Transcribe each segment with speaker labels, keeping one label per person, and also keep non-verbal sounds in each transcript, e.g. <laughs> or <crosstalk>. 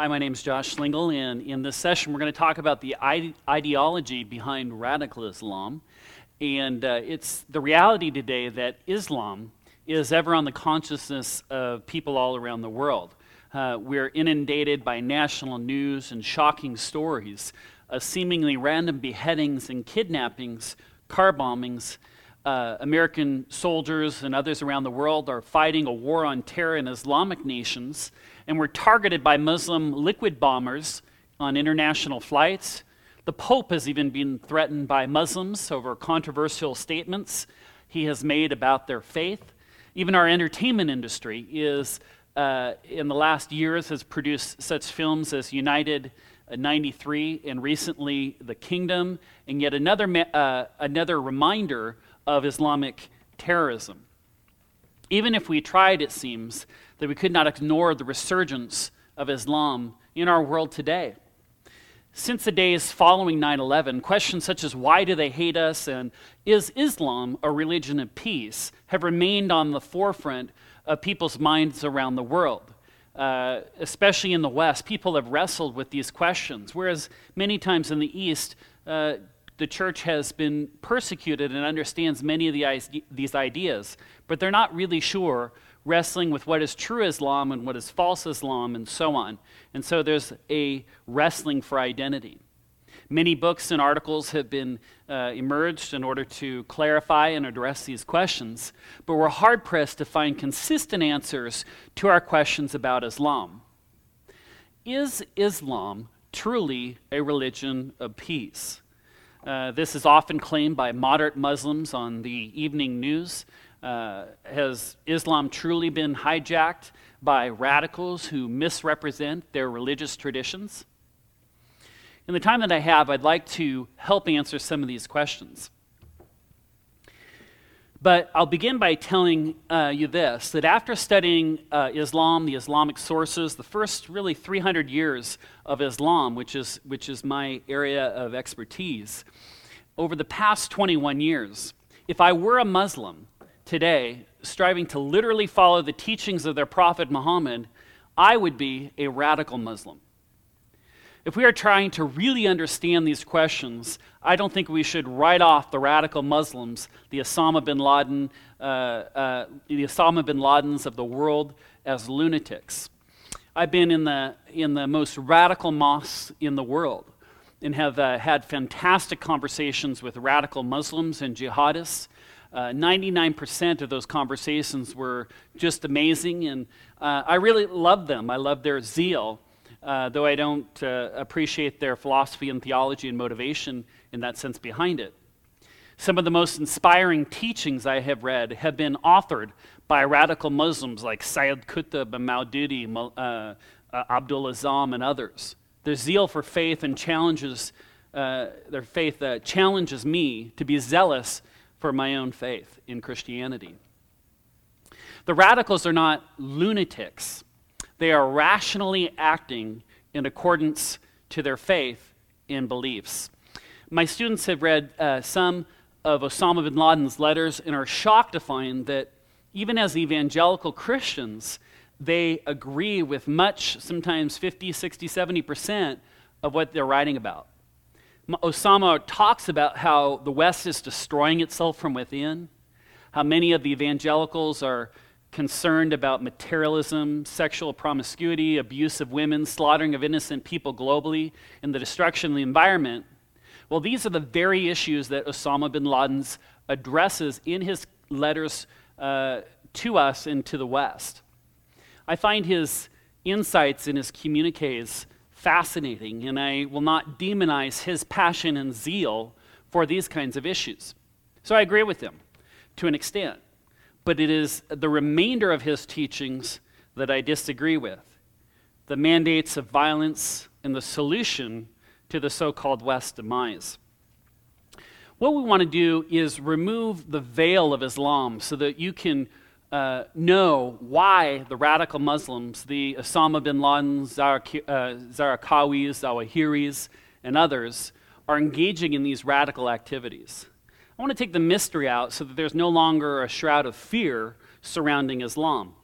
Speaker 1: Hi, my name is Josh Lingel, and in this session, we're going to talk about the ide- ideology behind radical Islam. And uh, it's the reality today that Islam is ever on the consciousness of people all around the world. Uh, we're inundated by national news and shocking stories of seemingly random beheadings and kidnappings, car bombings. Uh, American soldiers and others around the world are fighting a war on terror in Islamic nations and were targeted by Muslim liquid bombers on international flights. The Pope has even been threatened by Muslims over controversial statements he has made about their faith. Even our entertainment industry is, uh, in the last years, has produced such films as United uh, 93 and recently The Kingdom, and yet another, uh, another reminder of Islamic terrorism. Even if we tried, it seems, that we could not ignore the resurgence of Islam in our world today. Since the days following 9 11, questions such as why do they hate us and is Islam a religion of peace have remained on the forefront of people's minds around the world. Uh, especially in the West, people have wrestled with these questions, whereas many times in the East, uh, the church has been persecuted and understands many of the, these ideas, but they're not really sure, wrestling with what is true Islam and what is false Islam and so on. And so there's a wrestling for identity. Many books and articles have been uh, emerged in order to clarify and address these questions, but we're hard pressed to find consistent answers to our questions about Islam. Is Islam truly a religion of peace? Uh, this is often claimed by moderate Muslims on the evening news. Uh, has Islam truly been hijacked by radicals who misrepresent their religious traditions? In the time that I have, I'd like to help answer some of these questions. But I'll begin by telling uh, you this that after studying uh, Islam, the Islamic sources, the first really 300 years of Islam, which is, which is my area of expertise, over the past 21 years, if I were a Muslim today, striving to literally follow the teachings of their prophet Muhammad, I would be a radical Muslim. If we are trying to really understand these questions, I don't think we should write off the radical Muslims, the Osama bin Laden, uh, uh, the Osama bin Ladens of the world, as lunatics. I've been in the, in the most radical mosques in the world and have uh, had fantastic conversations with radical Muslims and jihadists. Uh, 99% of those conversations were just amazing, and uh, I really love them. I love their zeal uh, though I don't uh, appreciate their philosophy and theology and motivation in that sense behind it. Some of the most inspiring teachings I have read have been authored by radical Muslims like Sayyid Qutb and Maududi, uh, uh, Abdul Azzam, and others. Their zeal for faith and challenges uh, their faith uh, challenges me to be zealous for my own faith in Christianity. The radicals are not lunatics. They are rationally acting in accordance to their faith and beliefs. My students have read uh, some of Osama bin Laden's letters and are shocked to find that even as evangelical Christians, they agree with much, sometimes 50, 60, 70% of what they're writing about. Osama talks about how the West is destroying itself from within, how many of the evangelicals are concerned about materialism, sexual promiscuity, abuse of women, slaughtering of innocent people globally, and the destruction of the environment. Well, these are the very issues that Osama bin Laden addresses in his letters uh, to us and to the West. I find his insights in his communiques fascinating, and I will not demonize his passion and zeal for these kinds of issues. So I agree with him to an extent but it is the remainder of his teachings that I disagree with the mandates of violence and the solution to the so called West demise. What we want to do is remove the veil of Islam so that you can uh, know why the radical Muslims, the Osama bin Laden, Zarqawis, uh, Zawahiris, and others, are engaging in these radical activities. I want to take the mystery out so that there's no longer a shroud of fear surrounding Islam.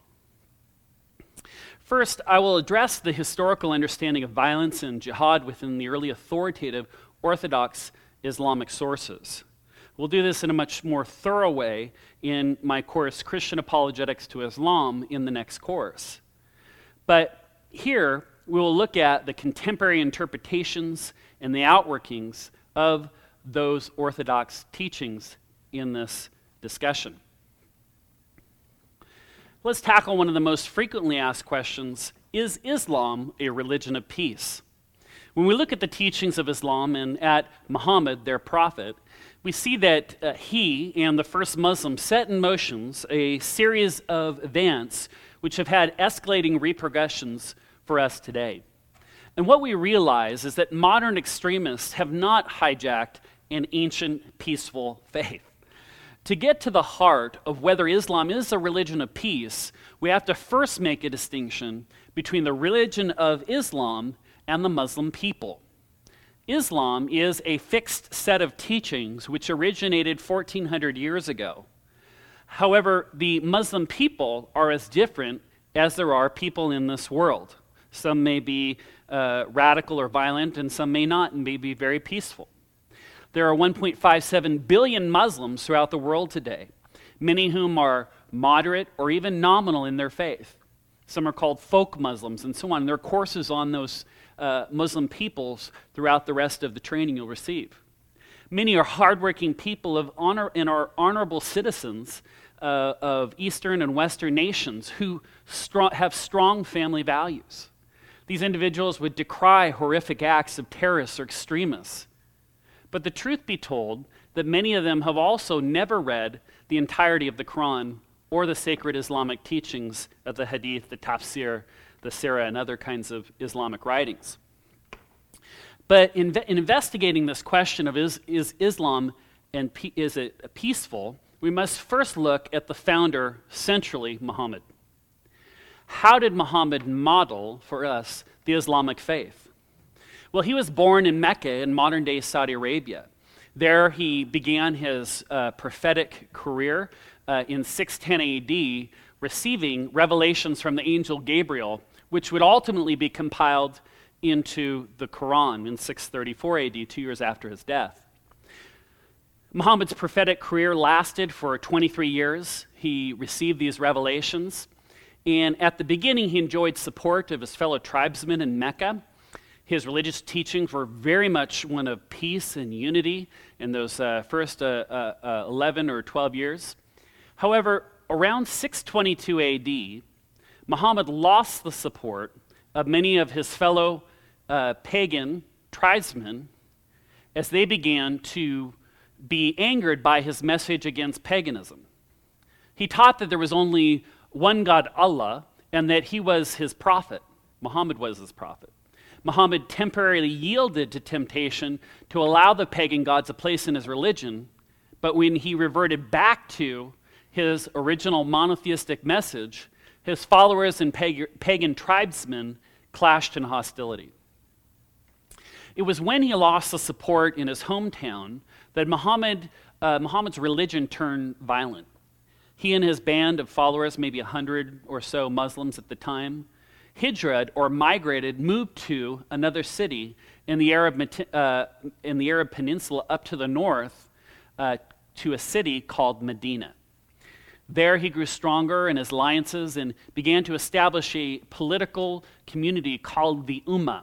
Speaker 1: First, I will address the historical understanding of violence and jihad within the early authoritative Orthodox Islamic sources. We'll do this in a much more thorough way in my course, Christian Apologetics to Islam, in the next course. But here, we will look at the contemporary interpretations and the outworkings of those Orthodox teachings in this discussion. Let's tackle one of the most frequently asked questions Is Islam a religion of peace? When we look at the teachings of Islam and at Muhammad, their prophet, we see that uh, he and the first Muslims set in motions a series of events which have had escalating repercussions for us today. And what we realize is that modern extremists have not hijacked an ancient peaceful faith. To get to the heart of whether Islam is a religion of peace, we have to first make a distinction between the religion of Islam and the Muslim people. Islam is a fixed set of teachings which originated 1400 years ago. However, the Muslim people are as different as there are people in this world. Some may be uh, radical or violent, and some may not, and may be very peaceful. There are 1.57 billion Muslims throughout the world today, many whom are moderate or even nominal in their faith. Some are called folk Muslims and so on. There are courses on those uh, Muslim peoples throughout the rest of the training you'll receive. Many are hardworking people of honor and are honorable citizens uh, of Eastern and Western nations who strong, have strong family values. These individuals would decry horrific acts of terrorists or extremists. But the truth be told, that many of them have also never read the entirety of the Quran or the sacred Islamic teachings of the Hadith, the Tafsir, the Sirah, and other kinds of Islamic writings. But in, in investigating this question of is, is Islam and pe- is it peaceful, we must first look at the founder, centrally, Muhammad. How did Muhammad model for us the Islamic faith? Well, he was born in Mecca in modern day Saudi Arabia. There he began his uh, prophetic career uh, in 610 AD, receiving revelations from the angel Gabriel, which would ultimately be compiled into the Quran in 634 AD, two years after his death. Muhammad's prophetic career lasted for 23 years. He received these revelations. And at the beginning, he enjoyed support of his fellow tribesmen in Mecca. His religious teachings were very much one of peace and unity in those uh, first uh, uh, uh 11 or 12 years. However, around 622 AD, Muhammad lost the support of many of his fellow uh, pagan tribesmen as they began to be angered by his message against paganism. He taught that there was only one God, Allah, and that he was his prophet. Muhammad was his prophet. Muhammad temporarily yielded to temptation to allow the pagan gods a place in his religion, but when he reverted back to his original monotheistic message, his followers and pagan tribesmen clashed in hostility. It was when he lost the support in his hometown that Muhammad, uh, Muhammad's religion turned violent. He and his band of followers, maybe a hundred or so Muslims at the time, hijrad or migrated, moved to another city in the Arab, uh, in the Arab Peninsula up to the north uh, to a city called Medina. There he grew stronger in his alliances and began to establish a political community called the Ummah.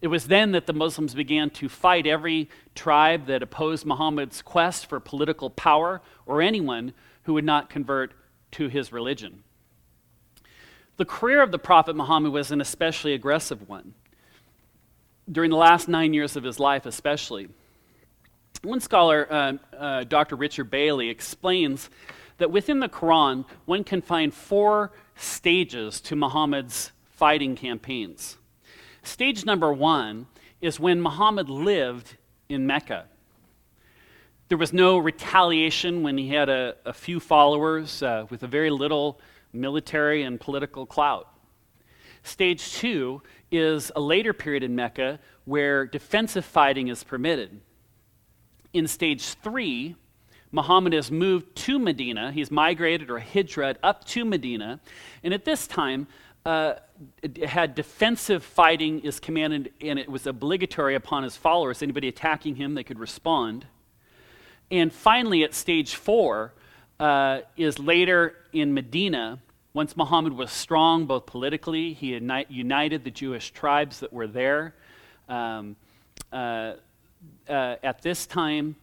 Speaker 1: It was then that the Muslims began to fight every tribe that opposed Muhammad's quest for political power or anyone who would not convert to his religion. The career of the Prophet Muhammad was an especially aggressive one. During the last nine years of his life, especially. One scholar, uh, uh, Dr. Richard Bailey, explains that within the Quran, one can find four stages to Muhammad's fighting campaigns. Stage number one is when Muhammad lived in Mecca. There was no retaliation when he had a, a few followers uh, with a very little military and political clout. Stage two is a later period in Mecca where defensive fighting is permitted. In stage three, Muhammad has moved to Medina. He's migrated or hijrat up to Medina. And at this time, uh, had defensive fighting is commanded, and it was obligatory upon his followers. Anybody attacking him, they could respond. And finally, at stage four, uh, is later in Medina. Once Muhammad was strong, both politically, he united the Jewish tribes that were there. Um, uh, uh, at this time,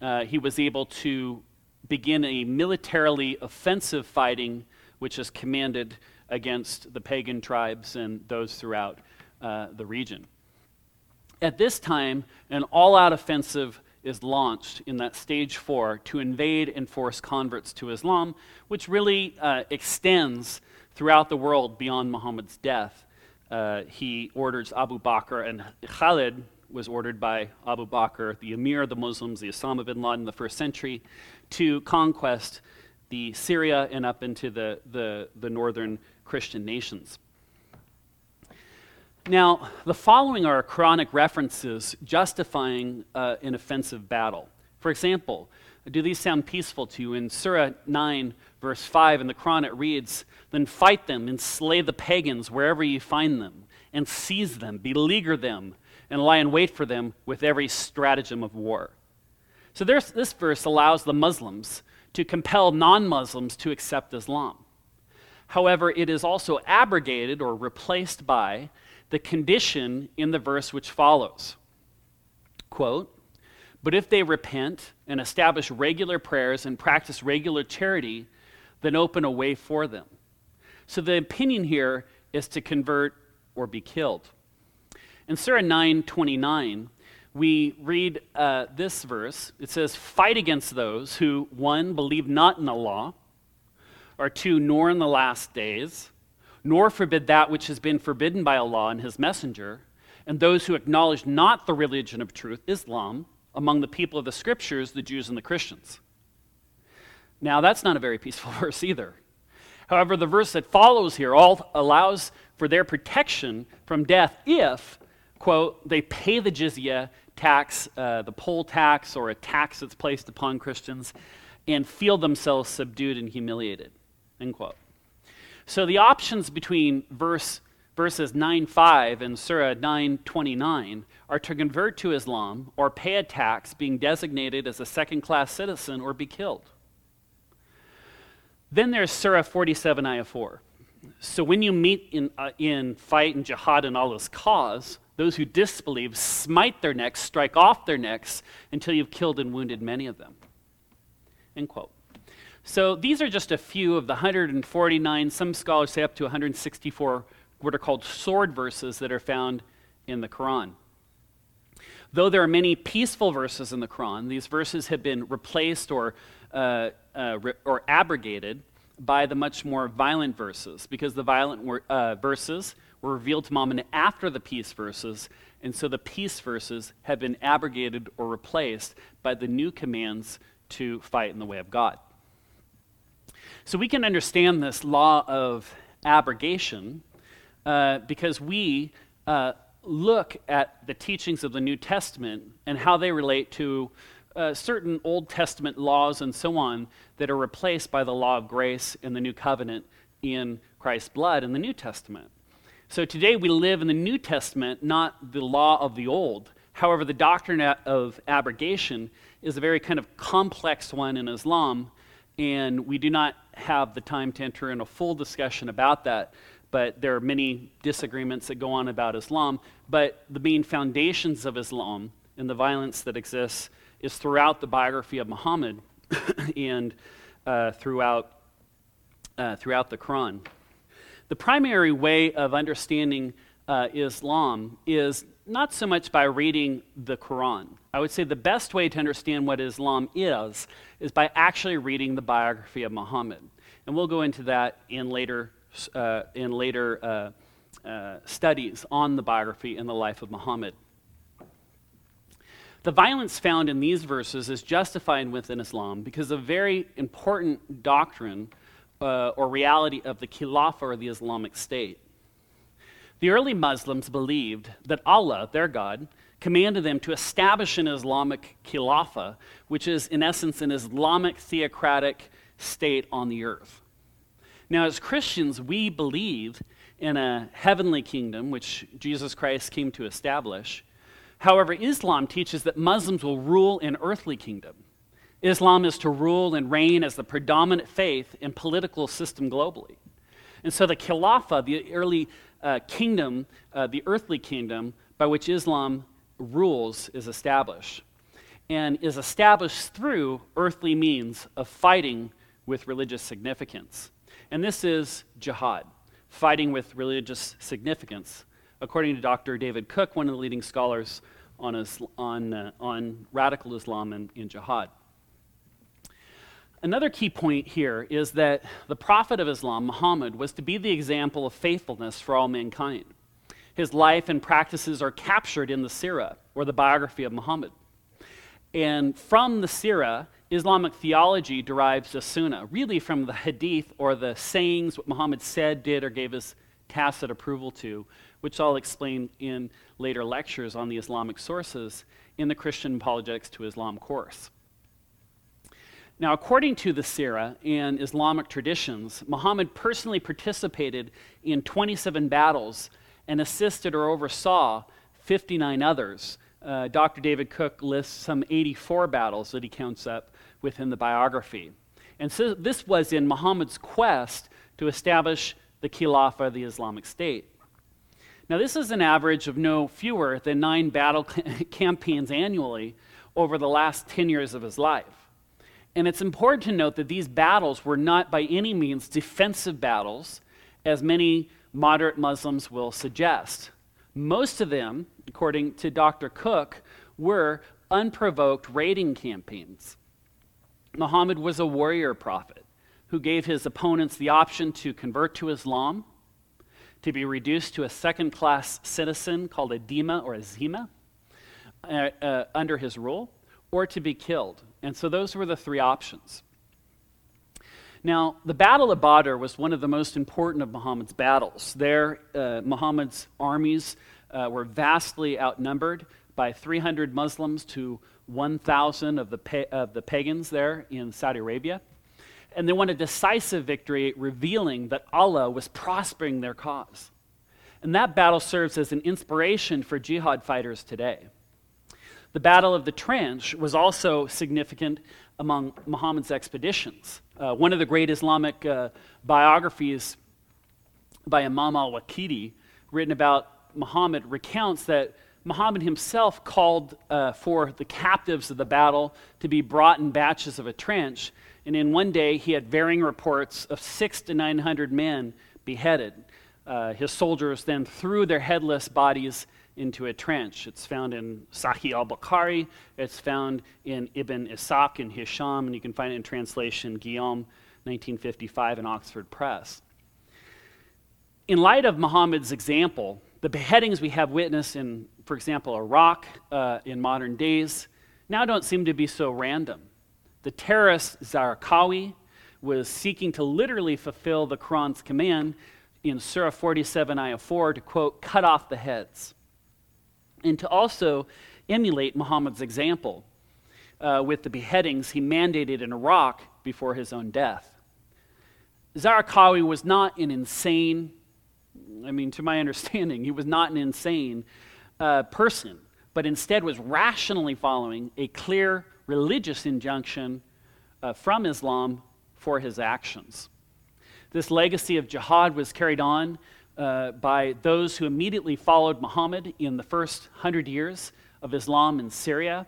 Speaker 1: uh, he was able to begin a militarily offensive fighting, which is commanded against the pagan tribes and those throughout uh, the region. At this time, an all out offensive is launched in that stage four to invade and force converts to Islam, which really uh, extends throughout the world beyond Muhammad's death. Uh, he orders Abu Bakr, and Khalid was ordered by Abu Bakr, the emir of the Muslims, the Osama bin Laden in the first century, to conquest the Syria and up into the, the, the northern Christian nations. Now, the following are Quranic references justifying uh, an offensive battle. For example, do these sound peaceful to you? In Surah 9, verse 5, in the Quran, it reads, Then fight them and slay the pagans wherever you find them, and seize them, beleaguer them, and lie in wait for them with every stratagem of war. So this verse allows the Muslims to compel non Muslims to accept Islam. However, it is also abrogated or replaced by the condition in the verse which follows. Quote, but if they repent and establish regular prayers and practice regular charity, then open a way for them. So the opinion here is to convert or be killed. In Surah 929, we read uh, this verse. It says, Fight against those who, one, believe not in Allah, or two, nor in the last days, nor forbid that which has been forbidden by Allah and His Messenger, and those who acknowledge not the religion of truth, Islam, among the people of the Scriptures, the Jews and the Christians. Now, that's not a very peaceful <laughs> verse either. However, the verse that follows here all allows for their protection from death if, quote, they pay the jizya tax, uh, the poll tax, or a tax that's placed upon Christians, and feel themselves subdued and humiliated, end quote. So the options between verse, verses 9.5 and Surah 9.29 are to convert to Islam or pay a tax, being designated as a second class citizen, or be killed. Then there's Surah 47, Ayah 4. So when you meet in, uh, in fight and jihad in Allah's cause, those who disbelieve smite their necks, strike off their necks until you've killed and wounded many of them. End quote. So these are just a few of the 149, some scholars say up to 164, what are called sword verses that are found in the Quran. Though there are many peaceful verses in the Quran, these verses have been replaced or, uh, uh, re- or abrogated by the much more violent verses, because the violent wor- uh, verses were revealed to Muhammad after the peace verses, and so the peace verses have been abrogated or replaced by the new commands to fight in the way of God. So we can understand this law of abrogation uh, because we uh, look at the teachings of the New Testament and how they relate to uh, certain Old Testament laws and so on that are replaced by the law of grace in the New Covenant in Christ's blood in the New Testament. So today we live in the New Testament, not the law of the Old. However, the doctrine of abrogation is a very kind of complex one in Islam and we do not have the time to enter in a full discussion about that. But there are many disagreements that go on about Islam. But the main foundations of Islam and the violence that exists is throughout the biography of Muhammad <coughs> and uh, throughout, uh, throughout the Quran. The primary way of understanding uh, Islam is not so much by reading the Quran. I would say the best way to understand what Islam is is by actually reading the biography of Muhammad. And we'll go into that in later, uh, in later uh, uh, studies on the biography and the life of Muhammad. The violence found in these verses is justified within Islam because a very important doctrine uh, or reality of the Khilafah or the Islamic State. The early Muslims believed that Allah, their God, commanded them to establish an Islamic khilafah, which is, in essence, an Islamic theocratic state on the earth. Now, as Christians, we believe in a heavenly kingdom, which Jesus Christ came to establish. However, Islam teaches that Muslims will rule an earthly kingdom. Islam is to rule and reign as the predominant faith and political system globally. And so the Khilafah, the early uh, kingdom, uh, the earthly kingdom by which Islam rules, is established. And is established through earthly means of fighting with religious significance. And this is jihad, fighting with religious significance, according to Dr. David Cook, one of the leading scholars on, on, uh, on radical Islam and, and jihad. Another key point here is that the prophet of Islam, Muhammad, was to be the example of faithfulness for all mankind. His life and practices are captured in the Sirah, or the biography of Muhammad. And from the Sirah, Islamic theology derives the Sunnah, really from the Hadith or the sayings, what Muhammad said, did, or gave his tacit approval to, which I'll explain in later lectures on the Islamic sources in the Christian Apologetics to Islam course. Now, according to the Sirah and Islamic traditions, Muhammad personally participated in 27 battles and assisted or oversaw 59 others. Uh, Dr. David Cook lists some 84 battles that he counts up within the biography. And so this was in Muhammad's quest to establish the Khilafah, the Islamic State. Now, this is an average of no fewer than nine battle <laughs> campaigns annually over the last 10 years of his life. And it's important to note that these battles were not by any means defensive battles, as many moderate Muslims will suggest. Most of them, according to Dr. Cook, were unprovoked raiding campaigns. Muhammad was a warrior prophet who gave his opponents the option to convert to Islam, to be reduced to a second class citizen called a Dima or a zima uh, uh, under his rule, or to be killed. And so those were the three options. Now, the Battle of Badr was one of the most important of Muhammad's battles. There, uh, Muhammad's armies uh, were vastly outnumbered by 300 Muslims to 1,000 of the, pa- of the pagans there in Saudi Arabia. And they won a decisive victory, revealing that Allah was prospering their cause. And that battle serves as an inspiration for jihad fighters today. The Battle of the Trench was also significant among Muhammad's expeditions. Uh, one of the great Islamic uh, biographies by Imam al Waqidi, written about Muhammad, recounts that Muhammad himself called uh, for the captives of the battle to be brought in batches of a trench. And in one day, he had varying reports of six to 900 men beheaded. Uh, his soldiers then threw their headless bodies into a trench. It's found in Sahih al Bukhari, it's found in Ibn Ishaq and Hisham, and you can find it in translation Guillaume, 1955, in Oxford Press. In light of Muhammad's example, the beheadings we have witnessed in, for example, Iraq uh, in modern days now don't seem to be so random. The terrorist Zarqawi was seeking to literally fulfill the Quran's command in Surah 47, Ayah 4, to quote, cut off the heads and to also emulate Muhammad's example uh, with the beheadings he mandated in Iraq before his own death. Zarqawi was not an insane, I mean, to my <laughs> understanding, he was not an insane uh, person, but instead was rationally following a clear religious injunction uh, from Islam for his actions. This legacy of jihad was carried on uh, by those who immediately followed Muhammad in the first hundred years of Islam in Syria,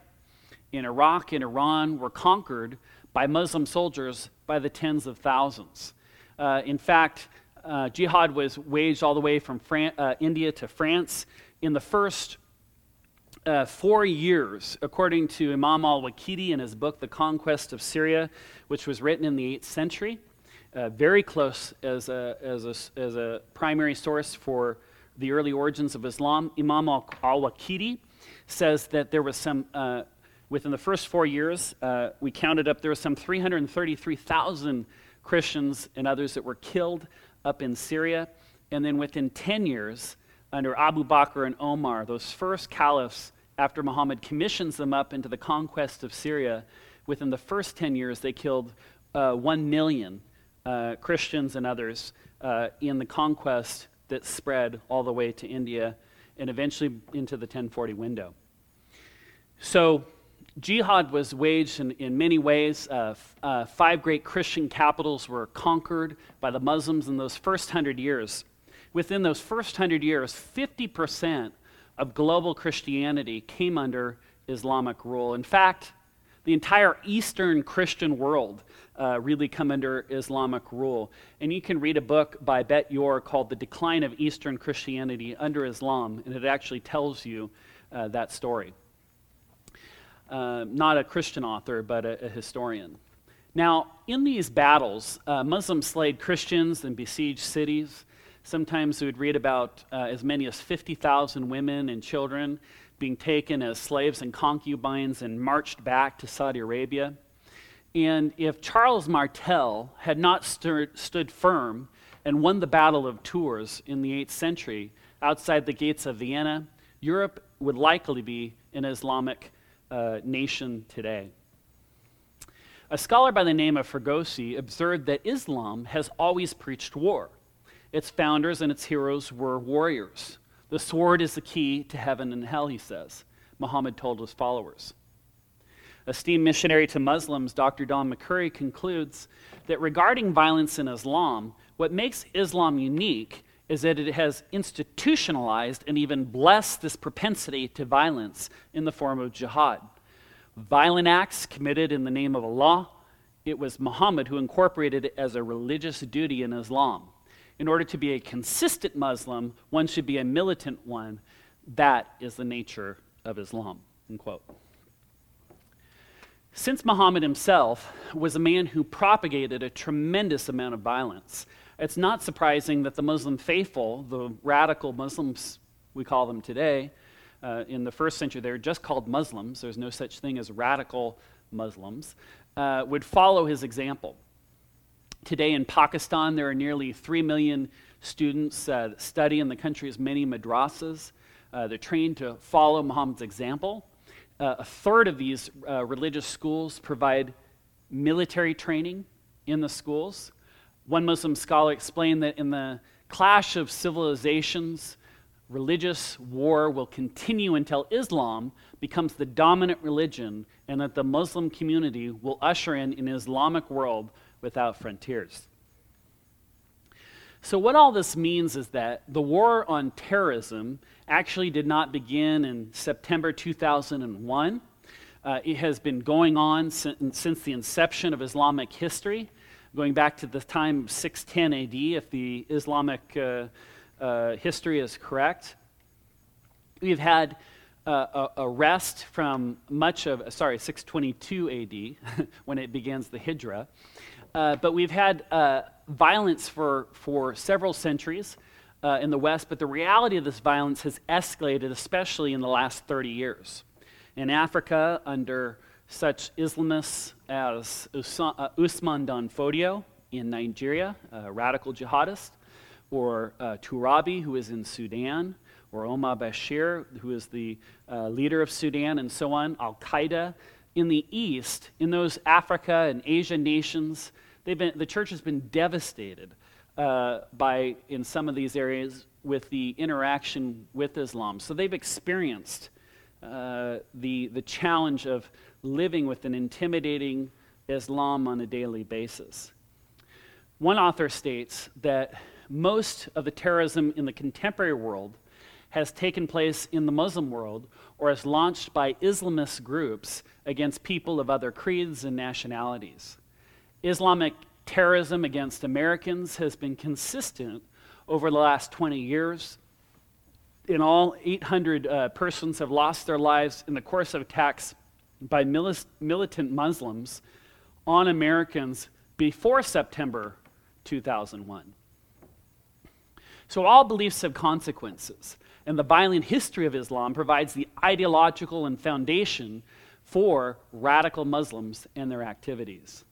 Speaker 1: in Iraq, and Iran were conquered by Muslim soldiers by the tens of thousands. Uh, in fact, uh, jihad was waged all the way from Fran- uh, India to France. In the first uh, four years, according to Imam al Waqidi in his book, The Conquest of Syria, which was written in the 8th century, uh, very close as a, as, a, as a primary source for the early origins of Islam. Imam al Waqidi says that there was some, uh, within the first four years, uh, we counted up, there was some 333,000 Christians and others that were killed up in Syria. And then within 10 years, under Abu Bakr and Omar, those first caliphs, after Muhammad commissions them up into the conquest of Syria, within the first 10 years, they killed uh, 1 million uh, Christians and others uh, in the conquest that spread all the way to India and eventually into the 1040 window. So, jihad was waged in, in many ways. Uh, f- uh, five great Christian capitals were conquered by the Muslims in those first hundred years. Within those first hundred years, 50% of global Christianity came under Islamic rule. In fact, the entire Eastern Christian world uh, really come under Islamic rule. And you can read a book by Bat Ye'or called The Decline of Eastern Christianity Under Islam, and it actually tells you uh, that story. Uh, not a Christian author, but a, a, historian. Now, in these battles, uh, Muslims slayed Christians and besieged cities. Sometimes we would read about uh, as many as 50,000 women and children being taken as slaves and concubines and marched back to Saudi Arabia. And if Charles Martel had not stood, firm and won the Battle of Tours in the 8th century outside the gates of Vienna, Europe would likely be an Islamic uh, nation today. A scholar by the name of Fregosi observed that Islam has always preached war. Its founders and its heroes were warriors. The sword is the key to heaven and hell, he says. Muhammad told his followers. Esteemed missionary to Muslims, Dr. Don McCurry concludes that regarding violence in Islam, what makes Islam unique is that it has institutionalized and even blessed this propensity to violence in the form of jihad. Violent acts committed in the name of Allah, it was Muhammad who incorporated it as a religious duty in Islam. In order to be a consistent Muslim, one should be a militant one. That is the nature of Islam. Since Muhammad himself was a man who propagated a tremendous amount of violence, it's not surprising that the Muslim faithful, the radical Muslims we call them today, uh, in the first century they were just called Muslims, there's no such thing as radical Muslims, uh, would follow his example. Today in Pakistan, there are nearly 3 million students uh, study in the country's many madrasas. Uh, they're trained to follow Muhammad's example. Uh, a third of these uh, religious schools provide military training in the schools. One Muslim scholar explained that in the clash of civilizations, religious war will continue until Islam becomes the dominant religion and that the Muslim community will usher in an Islamic world without frontiers. So, what all this means is that the war on terrorism actually did not begin in September 2001. Uh, it has been going on since, since the inception of Islamic history going back to the time of 610 AD, if the Islamic uh, uh, history is correct. We've had uh, a arrest from much of, sorry, 622 AD, <laughs> when it begins the Hijra. Uh, but we've had uh, violence for, for several centuries uh, in the West, but the reality of this violence has escalated, especially in the last 30 years. In Africa, under such Islamists as uh, Usman Dan Fodio in Nigeria, a radical jihadist, or uh, Turabi, who is in Sudan, or Omar Bashir, who is the uh, leader of Sudan, and so on, Al Qaeda. In the East, in those Africa and Asia nations, been, the church has been devastated uh, by, in some of these areas, with the interaction with Islam. So they've experienced uh, the, the challenge of living with an intimidating Islam on a daily basis. One author states that most of the terrorism in the contemporary world has taken place in the Muslim world or is launched by Islamist groups against people of other creeds and nationalities. Islamic terrorism against Americans has been consistent over the last 20 years. In all, 800 uh, persons have lost their lives in the course of attacks by militant Muslims on Americans before September 2001. So, all beliefs have consequences, and the violent history of Islam provides the ideological and foundation for radical Muslims and their activities.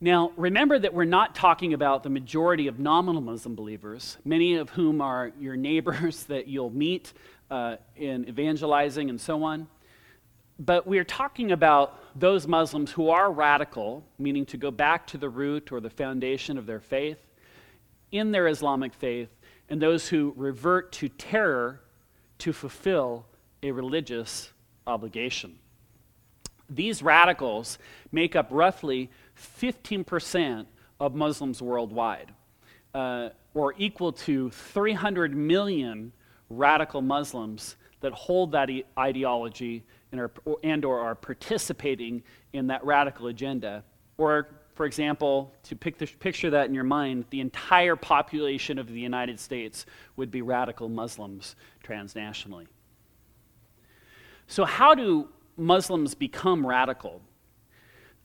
Speaker 1: Now, remember that we're not talking about the majority of nominal Muslim believers, many of whom are your neighbors <laughs> that you'll meet uh, in evangelizing and so on. But we're talking about those Muslims who are radical, meaning to go back to the root or the foundation of their faith in their Islamic faith and those who revert to terror to fulfill a religious obligation. These radicals make up roughly 15% of Muslims worldwide, uh, or equal to 300 million radical Muslims that hold that ideology and, are, and or are participating in that radical agenda. Or, for example, to pic- picture that in your mind, the entire population of the United States would be radical Muslims transnationally. So, how do Muslims become radical?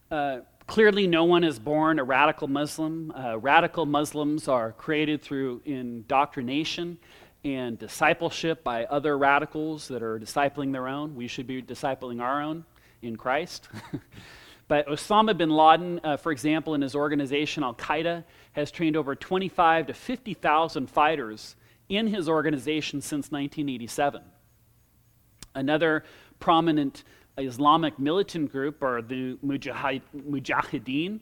Speaker 1: Uh, clearly, no one is born a radical Muslim. Uh, radical Muslims are created through indoctrination and discipleship by other radicals that are discipling their own. We should be discipling our own in Christ. <laughs> but Osama bin Laden, uh, for example, in his organization Al Qaeda, has trained over 25 to 50,000 fighters in his organization since 1987. Another prominent Islamic militant group are the Mujahideen.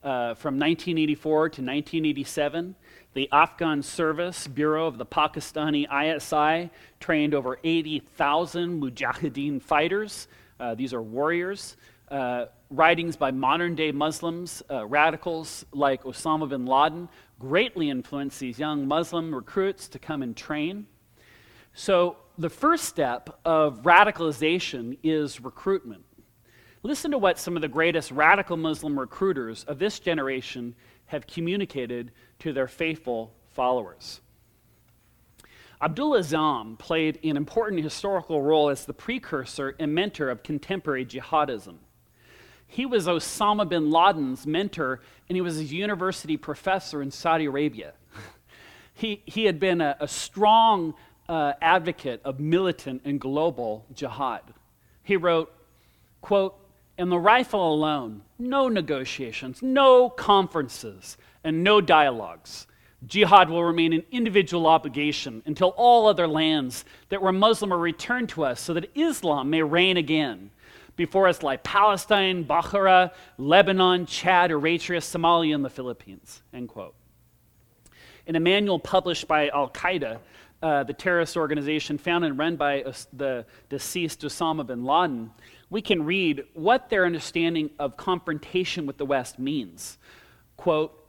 Speaker 1: Uh, from 1984 to 1987, the Afghan Service Bureau of the Pakistani ISI trained over 80,000 Mujahideen fighters. Uh, these are warriors. Uh, writings by modern day Muslims, uh, radicals like Osama bin Laden, greatly influenced these young Muslim recruits to come and train. So, the first step of radicalization is recruitment. Listen to what some of the greatest radical Muslim recruiters of this generation have communicated to their faithful followers. Abdullah Azzam played an important historical role as the precursor and mentor of contemporary jihadism. He was Osama bin Laden's mentor, and he was a university professor in Saudi Arabia. <laughs> he, he had been a, a strong uh, advocate of militant and global jihad. He wrote, quote, in the rifle alone, no negotiations, no conferences, and no dialogues. Jihad will remain an individual obligation until all other lands that were Muslim are returned to us so that Islam may reign again. Before us lie Palestine, Bahrain, Lebanon, Chad, Eritrea, Somalia, and the Philippines. End quote. In a manual published by Al Qaeda, uh, the terrorist organization founded and run by uh, the deceased Osama bin Laden, we can read what their understanding of confrontation with the West means. Quote,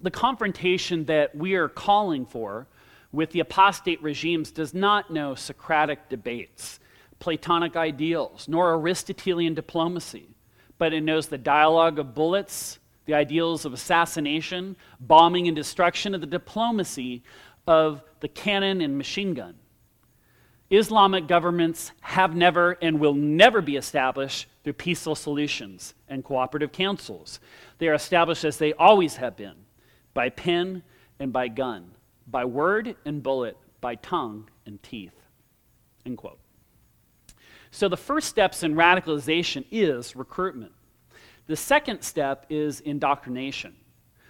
Speaker 1: the confrontation that we are calling for with the apostate regimes does not know Socratic debates, Platonic ideals, nor Aristotelian diplomacy, but it knows the dialogue of bullets, the ideals of assassination, bombing, and destruction, and the diplomacy of the cannon and machine gun. Islamic governments have never and will never be established through peaceful solutions and cooperative councils. They are established as they always have been by pen and by gun, by word and bullet, by tongue and teeth. End quote. So the first steps in radicalization is recruitment. The second step is indoctrination.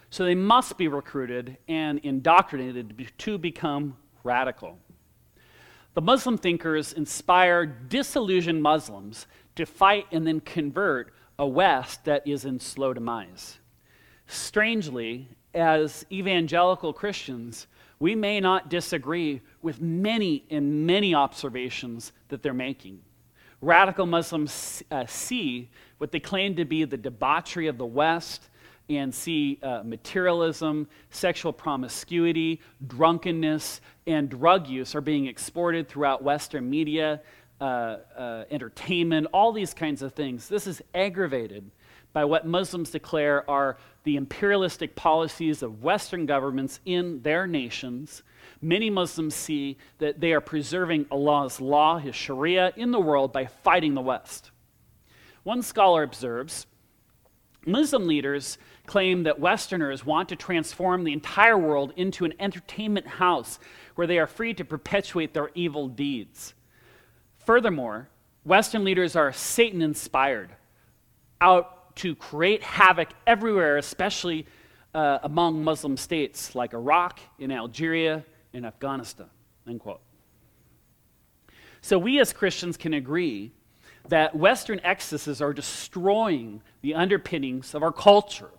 Speaker 1: So they must be recruited and indoctrinated to become radical. The Muslim thinkers inspire disillusioned Muslims to fight and then convert a West that is in slow demise. Strangely, as evangelical Christians, we may not disagree with many and many observations that they're making. Radical Muslims uh, see what they claim to be the debauchery of the West and see uh, materialism, sexual promiscuity, drunkenness, and drug use are being exported throughout Western media, uh, uh, entertainment, all these kinds of things. This is aggravated by what Muslims declare are the imperialistic policies of Western governments in their nations. Many Muslims see that they are preserving Allah's law, His Sharia, in the world by fighting the West. One scholar observes Muslim leaders claim that Westerners want to transform the entire world into an entertainment house where they are free to perpetuate their evil deeds. Furthermore, Western leaders are Satan inspired, out to create havoc everywhere, especially uh, among Muslim states like Iraq, in Algeria, in Afghanistan. End quote. So we as Christians can agree that Western excesses are destroying the underpinnings of our culture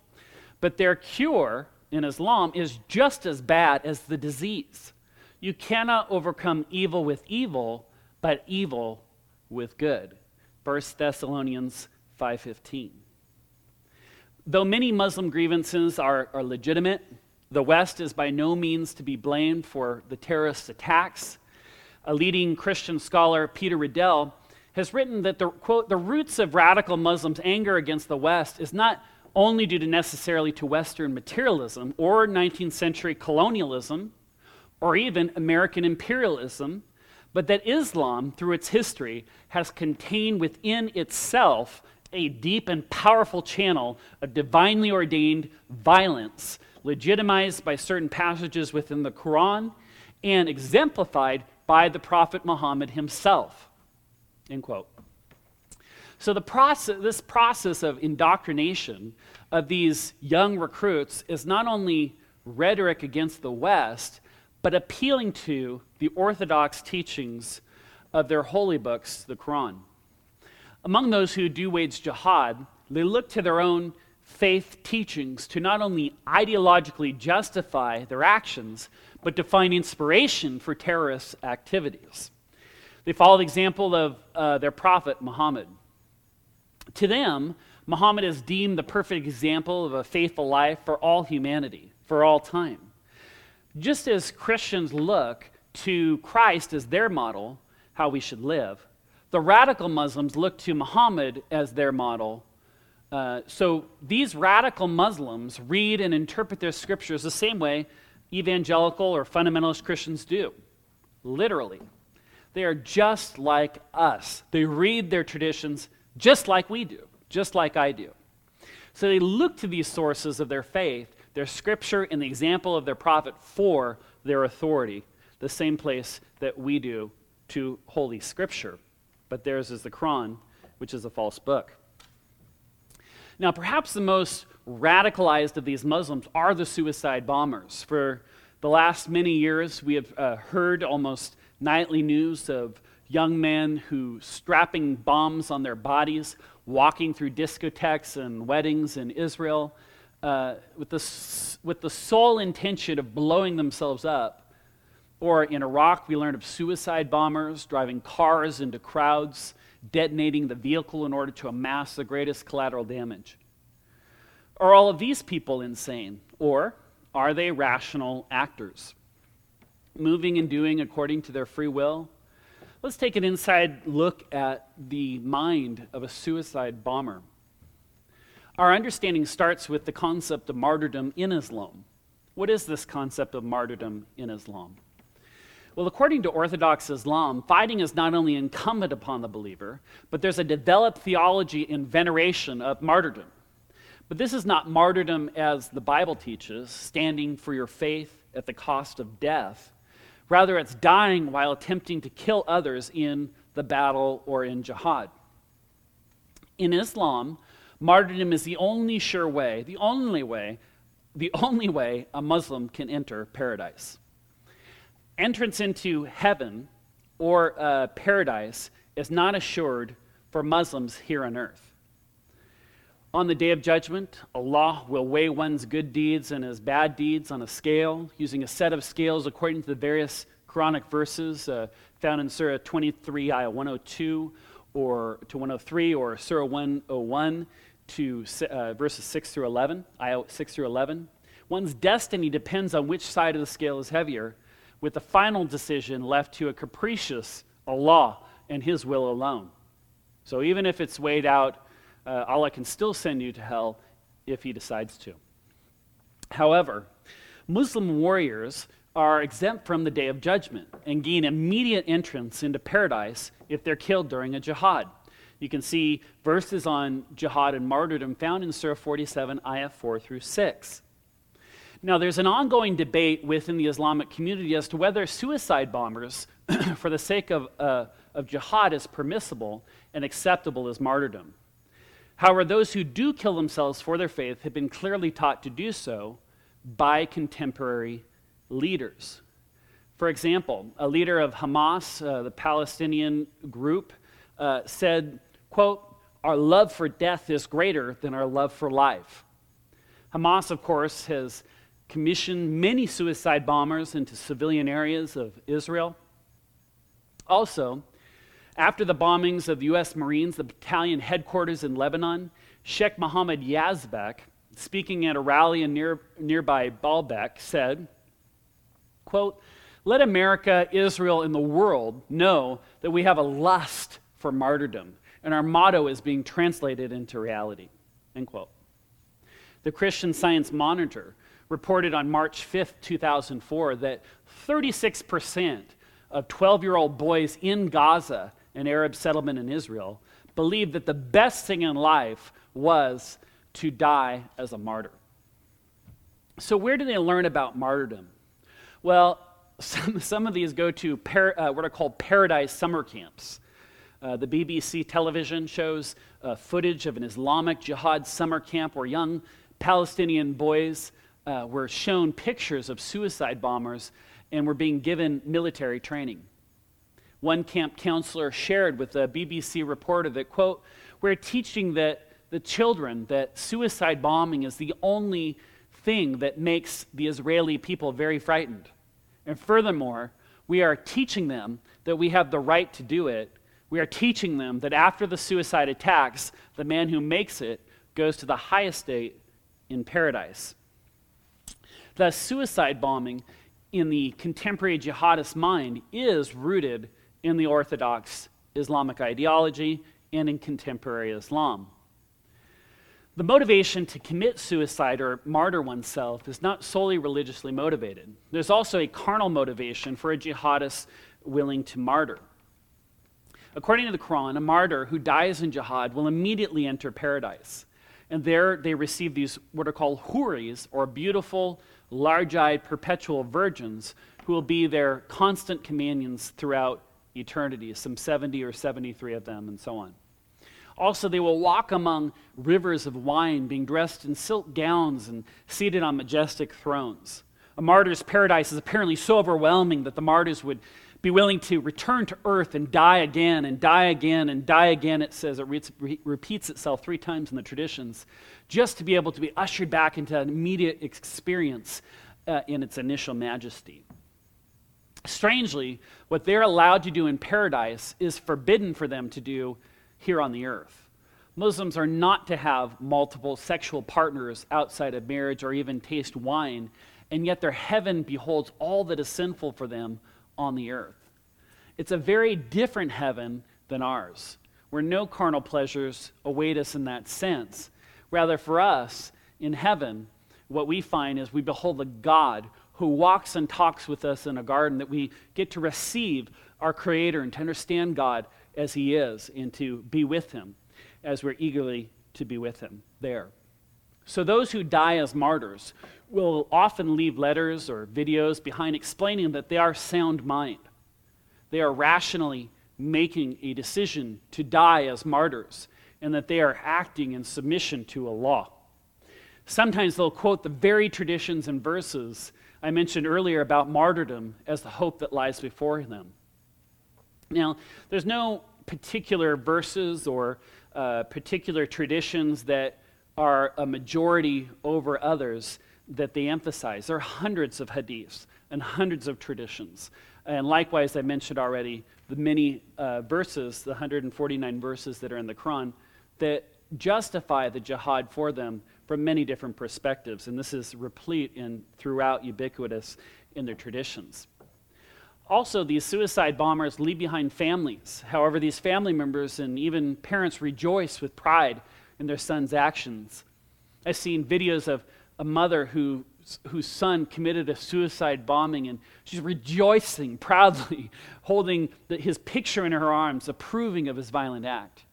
Speaker 1: but their cure in Islam is just as bad as the disease. You cannot overcome evil with evil, but evil with good. 1 Thessalonians 5:15. Though many Muslim grievances are, are legitimate, the West is by no means to be blamed for the terrorist attacks. A leading Christian scholar, Peter Riddell, has written that the quote the roots of radical Muslims' anger against the West is not only due to necessarily to Western materialism or 19th century colonialism or even American imperialism, but that Islam, through its history, has contained within itself a deep and powerful channel of divinely ordained violence, legitimized by certain passages within the Quran and exemplified by the Prophet Muhammad himself. End quote. So the process, this process of indoctrination of these young recruits is not only rhetoric against the West, but appealing to the orthodox teachings of their holy books, the Quran. Among those who do wage jihad, they look to their own faith teachings to not only ideologically justify their actions, but to find inspiration for terrorist activities. They follow the example of uh, their prophet, Muhammad. To them, Muhammad is deemed the perfect example of a faithful life for all humanity, for all time. Just as Christians look to Christ as their model, how we should live, the radical Muslims look to Muhammad as their model. Uh, so these radical Muslims read and interpret their scriptures the same way evangelical or fundamentalist Christians do, literally. They are just like us. They read their traditions just like we do, just like I do. So they look to these sources of their faith, their scripture, and the example of their prophet for their authority, the same place that we do to Holy Scripture. But theirs is the Quran, which is a false book. Now, perhaps the most radicalized of these Muslims are the suicide bombers. For the last many years, we have uh, heard almost nightly news of young men who strapping bombs on their bodies, walking through discotheques and weddings in Israel uh, with, the, with the sole intention of blowing themselves up. Or in Iraq, we learned of suicide bombers driving cars into crowds, detonating the vehicle in order to amass the greatest collateral damage. Are all of these people insane? Or are they rational actors? moving and doing according to their free will? Let's take an inside look at the mind of a suicide bomber. Our understanding starts with the concept of martyrdom in Islam. What is this concept of martyrdom in Islam? Well, according to Orthodox Islam, fighting is not only incumbent upon the believer, but there's a developed theology in veneration of martyrdom. But this is not martyrdom as the Bible teaches, standing for your faith at the cost of death. Rather, it's dying while attempting to kill others in the battle or in jihad. In Islam, martyrdom is the only sure way, the only way, the only way a Muslim can enter paradise. Entrance into heaven or uh, paradise is not assured for Muslims here on earth. On the day of judgment, Allah will weigh one's good deeds and his bad deeds on a scale, using a set of scales according to the various Quranic verses uh, found in Surah 23, ayah 102 or to 103, or Surah 101 to uh, verses 6 through 11, ayah 6 through 11. One's destiny depends on which side of the scale is heavier, with the final decision left to a capricious Allah and His will alone. So even if it's weighed out uh, Allah can still send you to hell if He decides to. However, Muslim warriors are exempt from the day of judgment and gain immediate entrance into paradise if they're killed during a jihad. You can see verses on jihad and martyrdom found in Surah 47, ayah 4 through 6. Now, there's an ongoing debate within the Islamic community as to whether suicide bombers, <clears throat> for the sake of, uh, of jihad, is permissible and acceptable as martyrdom. However, those who do kill themselves for their faith have been clearly taught to do so by contemporary leaders. For example, a leader of Hamas, uh, the Palestinian group, uh, said, quote, our love for death is greater than our love for life. Hamas, of course, has commissioned many suicide bombers into civilian areas of Israel. Also, after the bombings of U.S. Marines, the battalion headquarters in Lebanon, Sheikh Mohammed Yazbek, speaking at a rally in near, nearby Baalbek, said, quote, let America, Israel, and the world know that we have a lust for martyrdom, and our motto is being translated into reality. End quote. The Christian Science Monitor reported on March 5th, 2004, that 36% of 12 year old boys in Gaza, an Arab settlement in Israel, believed that the best thing in life was to die as a martyr. So, where do they learn about martyrdom? Well, <laughs> some, some of these go to uh, what are called paradise summer camps. Uh, the BBC television shows uh, footage of an Islamic Jihad summer camp where young Palestinian boys uh, were shown pictures of suicide bombers and were being given military training. One camp counselor shared with a BBC reporter that, quote, we're teaching that the children that suicide bombing is the only thing that makes the Israeli people very frightened. And furthermore, we are teaching them that we have the right to do it. We are teaching them that after the suicide attacks, the man who makes it goes to the highest state in paradise. Thus, suicide bombing in the contemporary jihadist mind is rooted in the Orthodox Islamic ideology and in contemporary Islam. The motivation to commit suicide or martyr oneself is not solely religiously motivated. There's also a carnal motivation for a jihadist willing to martyr. According to the Quran, a martyr who dies in jihad will immediately enter paradise. And there they receive these, what are called huris, or beautiful, large eyed, perpetual virgins, who will be their constant companions throughout eternity, some 70 or 73 of them, and so on. Also, they will walk among rivers of wine, being dressed in silk gowns and seated on majestic thrones. A martyr's paradise is apparently so overwhelming that the martyrs would be willing to return to earth and die again and die again and die again, it says. It re- repeats itself three times in the traditions, just to be able to be ushered back into an immediate experience uh, in its initial majesty. Strangely, what they're allowed to do in paradise is forbidden for them to do here on the earth. Muslims are not to have multiple sexual partners outside of marriage or even taste wine, and yet their heaven beholds all that is sinful for them on the earth. It's a very different heaven than ours, where no carnal pleasures await us in that sense. Rather, for us, in heaven, what we find is we behold a God who walks and talks with us in a garden, that we get to receive our Creator and to understand God as He is and to be with Him as we're eagerly to be with Him there. So, those who die as martyrs will often leave letters or videos behind explaining that they are sound mind. They are rationally making a decision to die as martyrs and that they are acting in submission to Allah. Sometimes they'll quote the very traditions and verses I mentioned earlier about martyrdom as the hope that lies before them. Now, there's no particular verses or uh, particular traditions that are a majority over others that they emphasize. There are hundreds of hadiths and hundreds of traditions. And likewise, I mentioned already the many uh, verses, the 149 verses that are in the Quran, that justify the jihad for them from many different perspectives. And this is replete and throughout ubiquitous in their traditions. Also, these suicide bombers leave behind families. However, these family members and even parents rejoice with pride in their son's actions. I've seen videos of a mother who, whose son committed a suicide bombing, and she's rejoicing proudly, <laughs> holding the, his picture in her arms, approving of his violent act.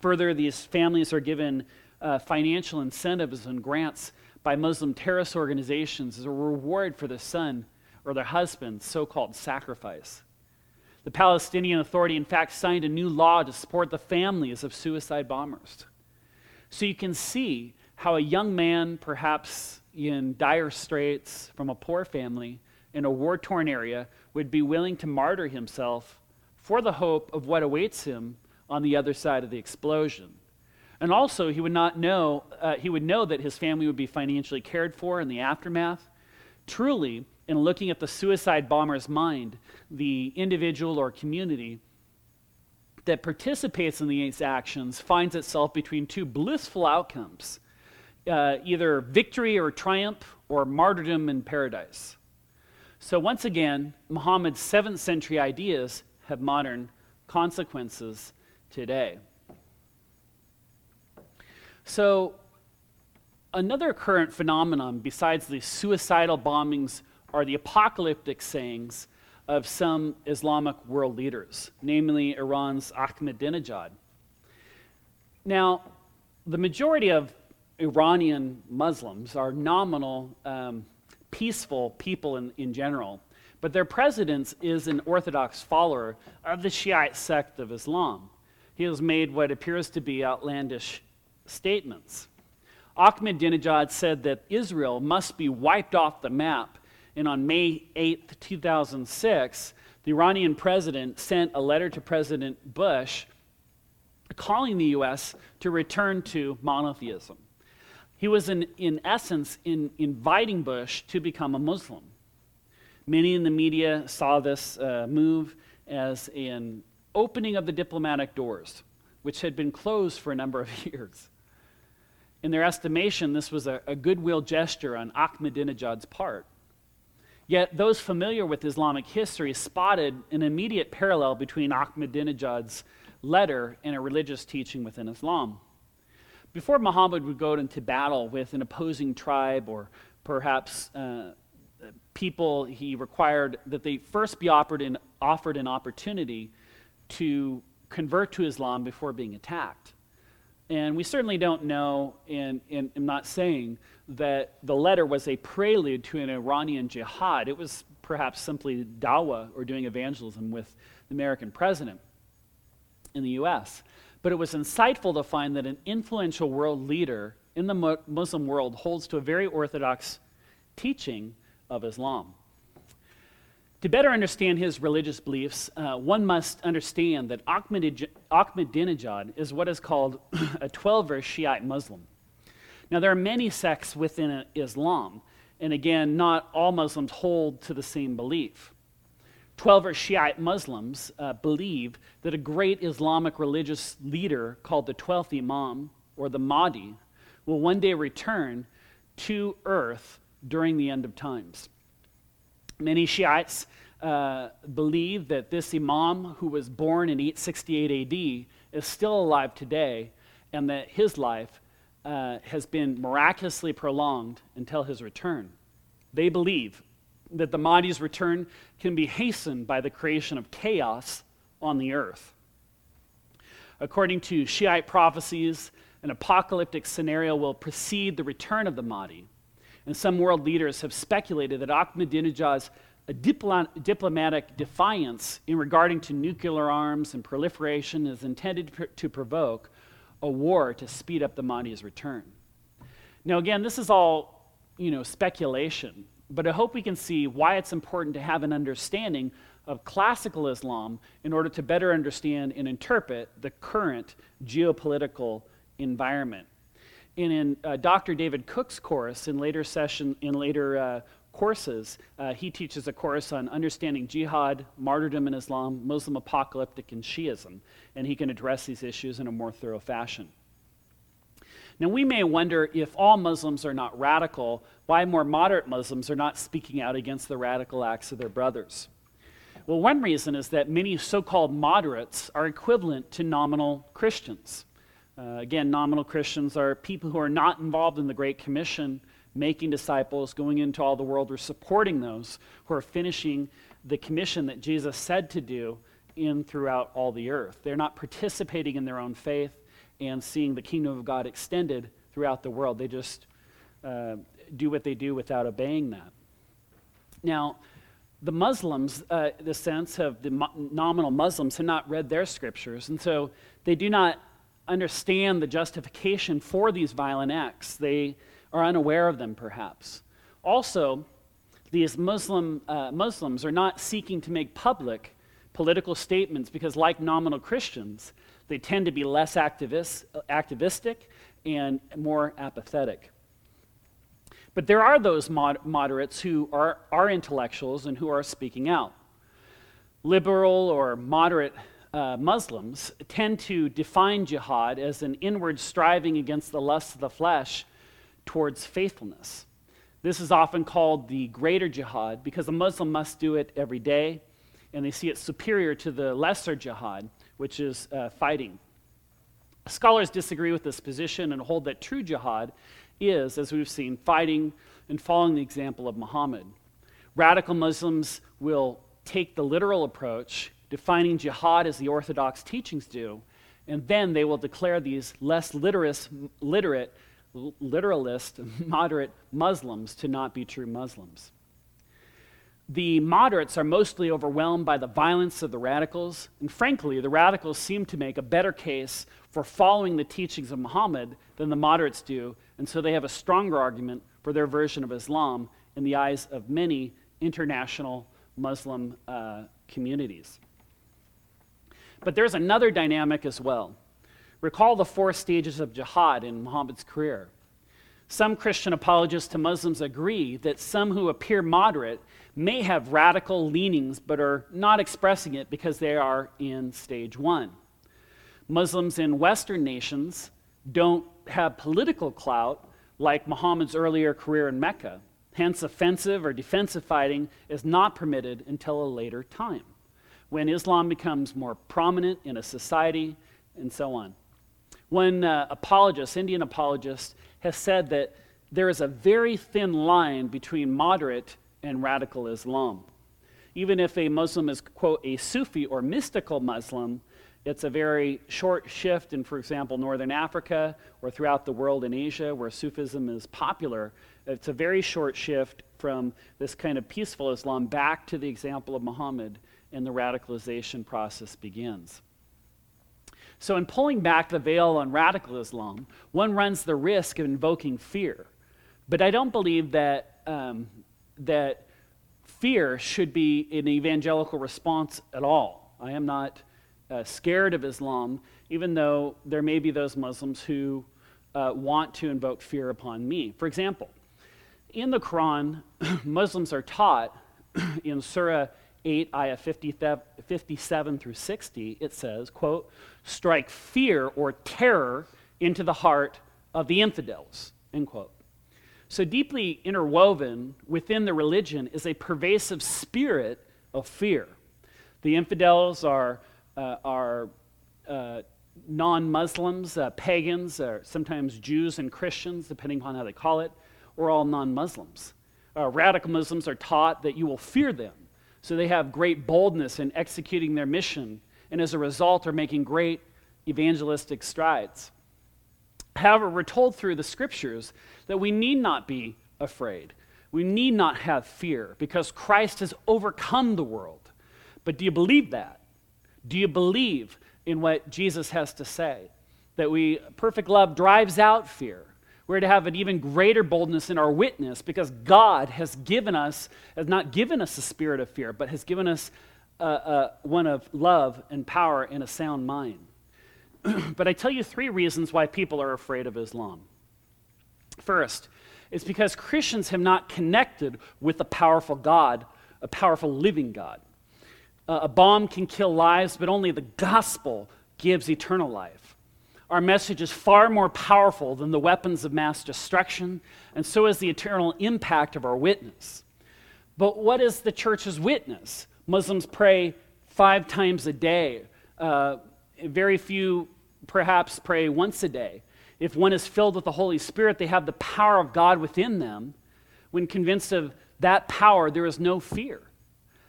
Speaker 1: Further, these families are given uh, financial incentives and grants by Muslim terrorist organizations as a reward for the son or their husband's so called sacrifice. The Palestinian Authority, in fact, signed a new law to support the families of suicide bombers. So you can see how a young man, perhaps in dire straits from a poor family in a war torn area, would be willing to martyr himself for the hope of what awaits him on the other side of the explosion. And also, he would not know, uh, he would know that his family would be financially cared for in the aftermath Truly, in looking at the suicide bomber's mind, the individual or community that participates in these actions finds itself between two blissful outcomes uh, either victory or triumph, or martyrdom in paradise. So, once again, Muhammad's 7th century ideas have modern consequences today. So, another current phenomenon besides the suicidal bombings are the apocalyptic sayings of some Islamic world leaders, namely Iran's Ahmadinejad. Now, the majority of Iranian Muslims are nominal, um, peaceful people in, in general, but their president is an Orthodox follower of the Shiite sect of Islam. He has made what appears to be outlandish statements. Ahmadinejad said that Israel must be wiped off the map, and on May 8, 2006, the Iranian president sent a letter to President Bush calling the U.S. to return to monotheism. He was, in, in essence, in inviting Bush to become a Muslim. Many in the media saw this uh, move as an opening of the diplomatic doors, which had been closed for a number of <laughs> years. In their estimation, this was a, a goodwill gesture on Ahmadinejad's part. Yet those familiar with Islamic history spotted an immediate parallel between Ahmadinejad's letter and a religious teaching within Islam. Before Muhammad would go into battle with an opposing tribe or perhaps uh, people, he required that they first be offered an, offered an opportunity to convert to Islam before being attacked. And we certainly don't know, and, and I'm not saying that the letter was a prelude to an Iranian jihad. It was perhaps simply dawah or doing evangelism with the American president in the U.S. But it was insightful to find that an influential world leader in the Muslim world holds to a very orthodox teaching of Islam. To better understand his religious beliefs, uh, one must understand that Ahmadinejad is what is called <clears throat> a Twelver Shiite Muslim. Now, there are many sects within Islam, and again, not all Muslims hold to the same belief. Twelver Shiite Muslims uh, believe that a great Islamic religious leader called the 12th Imam, or the Mahdi, will one day return to earth during the end of times. Many Shiites uh, believe that this Imam, who was born in 868 AD, is still alive today, and that his life uh, has been miraculously prolonged until his return. They believe that the Mahdi's return can be hastened by the creation of chaos on the earth. According to Shiite prophecies, an apocalyptic scenario will precede the return of the Mahdi. And some world leaders have speculated that Ahmadinejad's diplomatic defiance in regarding to nuclear arms and proliferation is intended to provoke a war to speed up the Mahdi's return. Now, again, this is all, you know, speculation but I hope we can see why it's important to have an understanding of classical Islam in order to better understand and interpret the current geopolitical environment. And in uh, Dr. David Cook's course, in later session, in later uh, courses, uh, he teaches a course on understanding jihad, martyrdom in Islam, Muslim apocalyptic, and Shiism, and he can address these issues in a more thorough fashion. Now, we may wonder if all Muslims are not radical, why more moderate Muslims are not speaking out against the radical acts of their brothers. Well, one reason is that many so called moderates are equivalent to nominal Christians. Uh, again, nominal Christians are people who are not involved in the Great Commission, making disciples, going into all the world, or supporting those who are finishing the commission that Jesus said to do in throughout all the earth. They're not participating in their own faith and seeing the kingdom of God extended throughout the world. They just uh, do what they do without obeying that. Now, the Muslims, uh, the sense of the nominal Muslims, have not read their scriptures, and so they do not understand the justification for these violent acts. They are unaware of them, perhaps. Also, these Muslim, uh, Muslims are not seeking to make public political statements because, like nominal Christians, they tend to be less activist, activistic and more apathetic. But there are those mod- moderates who are, are intellectuals and who are speaking out. Liberal or moderate uh, Muslims tend to define jihad as an inward striving against the lusts of the flesh towards faithfulness. This is often called the greater jihad because a Muslim must do it every day, and they see it superior to the lesser jihad, which is uh, fighting. Scholars disagree with this position and hold that true jihad is, as we've seen, fighting and following the example of Muhammad. Radical Muslims will take the literal approach, defining jihad as the Orthodox teachings do, and then they will declare these less literate, literate literalist, <laughs> moderate Muslims to not be true Muslims. The moderates are mostly overwhelmed by the violence of the radicals, and frankly, the radicals seem to make a better case for following the teachings of Muhammad than the moderates do, and so they have a stronger argument for their version of Islam in the eyes of many international Muslim uh, communities. But there's another dynamic as well. Recall the four stages of jihad in Muhammad's career. Some Christian apologists to Muslims agree that some who appear moderate may have radical leanings but are not expressing it because they are in stage one. Muslims in Western nations don't have political clout like Muhammad's earlier career in Mecca. Hence, offensive or defensive fighting is not permitted until a later time, when Islam becomes more prominent in a society and so on. One uh, apologist, Indian apologist, has said that there is a very thin line between moderate and radical Islam. Even if a Muslim is, quote, a Sufi or mystical Muslim, it's a very short shift in, for example, Northern Africa or throughout the world in Asia where Sufism is popular. It's a very short shift from this kind of peaceful Islam back to the example of Muhammad, and the radicalization process begins. So, in pulling back the veil on radical Islam, one runs the risk of invoking fear. But I don't believe that, um, that fear should be an evangelical response at all. I am not uh, scared of Islam, even though there may be those Muslims who uh, want to invoke fear upon me. For example, in the Quran, <clears throat> Muslims are taught <clears throat> in Surah 8, ayah 57 through 60, it says, quote, strike fear or terror into the heart of the infidels, end quote. So deeply interwoven within the religion is a pervasive spirit of fear. The infidels are, uh, are uh, non Muslims, uh, pagans, or sometimes Jews and Christians, depending on how they call it, or all non Muslims. Uh, radical Muslims are taught that you will fear them so they have great boldness in executing their mission, and as a result, are making great evangelistic strides. However, we're told through the scriptures that we need not be afraid. We need not have fear because Christ has overcome the world. But do you believe that? Do you believe in what Jesus has to say? That we perfect love drives out fear. We're to have an even greater boldness in our witness because God has given us, has not given us a spirit of fear, but has given us uh, uh, one of love and power and a sound mind. <clears throat> but I tell you three reasons why people are afraid of Islam. First, it's because Christians have not connected with a powerful God, a powerful living God. Uh, a bomb can kill lives, but only the gospel gives eternal life. Our message is far more powerful than the weapons of mass destruction, and so is the eternal impact of our witness. But what is the church's witness? Muslims pray five times a day. Uh, very few, perhaps, pray once a day. If one is filled with the Holy Spirit, they have the power of God within them. When convinced of that power, there is no fear.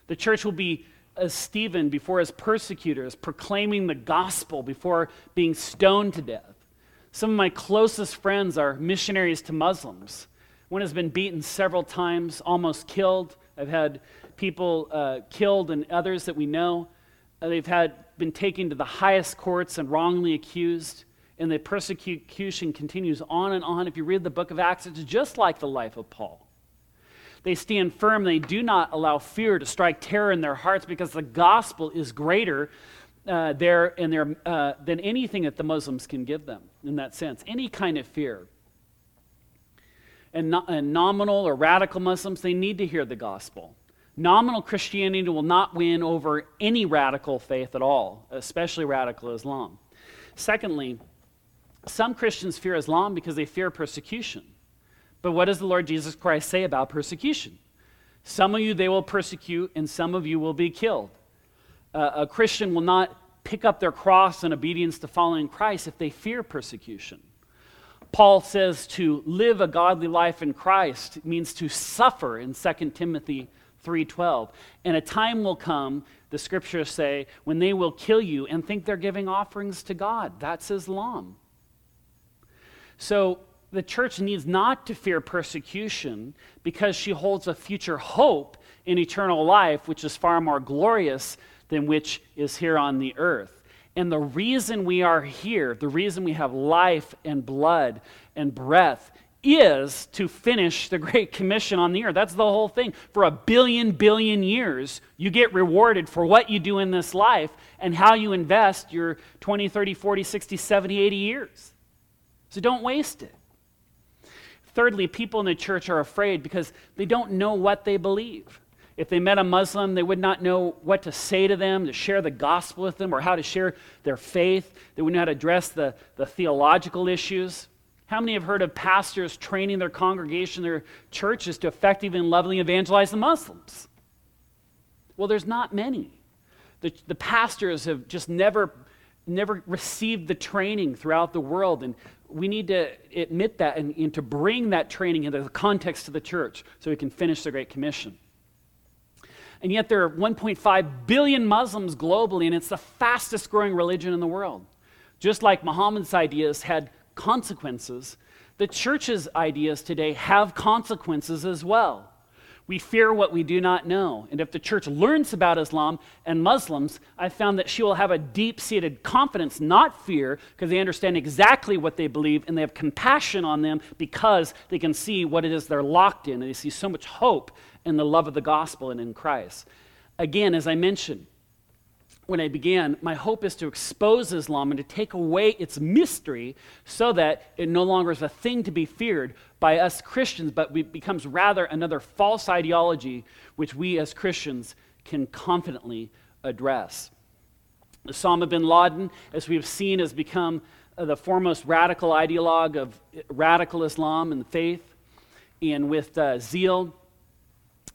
Speaker 1: The church will be as Stephen before his persecutors, proclaiming the gospel before being stoned to death. Some of my closest friends are missionaries to Muslims. One has been beaten several times, almost killed. I've had people uh, killed and others that we know. Uh, they've had been taken to the highest courts and wrongly accused. And the persecution continues on and on. If you read the book of Acts, it's just like the life of Paul. They stand firm. They do not allow fear to strike terror in their hearts because the gospel is greater uh, there uh, than anything that the Muslims can give them in that sense, any kind of fear. and, no, and nominal or radical Muslims, they need to hear the gospel. Nominal Christianity will not win over any radical faith at all, especially radical Islam. Secondly, some Christians fear Islam because they fear persecution. But what does the Lord Jesus Christ say about persecution? Some of you they will persecute, and some of you will be killed. Uh, a Christian will not pick up their cross in obedience to following Christ if they fear persecution. Paul says to live a godly life in Christ means to suffer in 2 Timothy 3:12. And a time will come, the scriptures say, when they will kill you and think they're giving offerings to God. That's Islam. So the church needs not to fear persecution because she holds a future hope in eternal life, which is far more glorious than which is here on the earth. And the reason we are here, the reason we have life and blood and breath, is to finish the Great Commission on the earth. That's the whole thing. For a billion, billion years, you get rewarded for what you do in this life and how you invest your 20, 30, 40, 60, 70, 80 years. So don't waste it. Thirdly, people in the church are afraid because they don't know what they believe. If they met a Muslim, they would not know what to say to them, to share the gospel with them, or how to share their faith. They wouldn't know how to address the, the theological issues. How many have heard of pastors training their congregation, their churches, to effectively and lovingly evangelize the Muslims? Well, there's not many. The, the pastors have just never, never received the training throughout the world, and we need to admit that and, and to bring that training into the context of the church so we can finish the Great Commission. And yet there are 1.5 billion Muslims globally, and it's the fastest growing religion in the world. Just like Muhammad's ideas had consequences, the church's ideas today have consequences as well. We fear what we do not know. And if the church learns about Islam and Muslims, I found that she will have a deep seated confidence, not fear, because they understand exactly what they believe and they have compassion on them because they can see what it is they're locked in and they see so much hope in the love of the gospel and in Christ. Again, as I mentioned when I began, my hope is to expose Islam and to take away its mystery so that it no longer is a thing to be feared by us Christians, but becomes rather another false ideology which we as Christians can confidently address. Osama bin Laden, as we have seen, has become the foremost radical ideologue of radical Islam and faith. And with uh, zeal,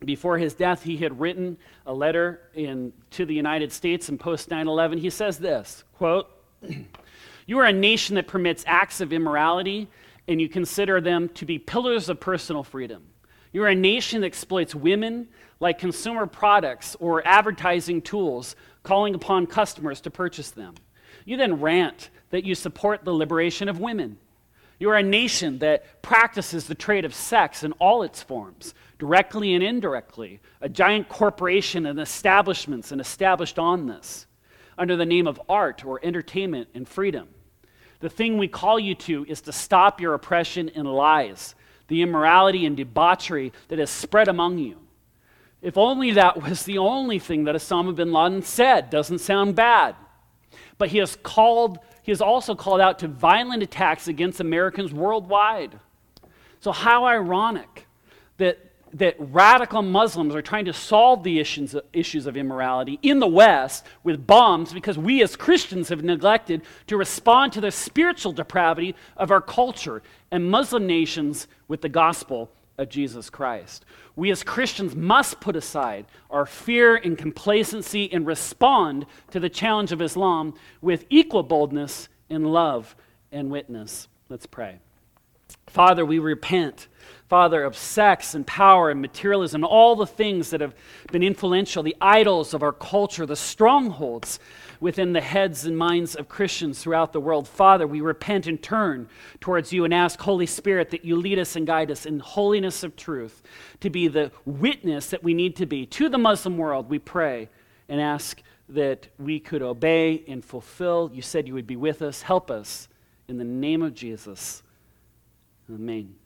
Speaker 1: before his death, he had written a letter in, to the United States in post 9 11. He says this quote, <clears throat> You are a nation that permits acts of immorality, and you consider them to be pillars of personal freedom. You are a nation that exploits women like consumer products or advertising tools, calling upon customers to purchase them. You then rant that you support the liberation of women. You are a nation that practices the trade of sex in all its forms, directly and indirectly, a giant corporation and establishments and established on this under the name of art or entertainment and freedom. The thing we call you to is to stop your oppression and lies, the immorality and debauchery that has spread among you. If only that was the only thing that Osama bin Laden said. Doesn't sound bad. But he has called, he has also called out to violent attacks against Americans worldwide. So how ironic that that radical Muslims are trying to solve the issues, issues of immorality in the West with bombs because we as Christians have neglected to respond to the spiritual depravity of our culture and Muslim nations with the gospel of Jesus Christ. We as Christians must put aside our fear and complacency and respond to the challenge of Islam with equal boldness and love and witness. Let's pray. Father, we repent Father, of sex and power and materialism, all the things that have been influential, the idols of our culture, the strongholds within the heads and minds of Christians throughout the world. Father, we repent and turn towards you and ask, Holy Spirit, that you lead us and guide us in holiness of truth to be the witness that we need to be to the Muslim world. We pray and ask that we could obey and fulfill. You said you would be with us. Help us in the name of Jesus. Amen.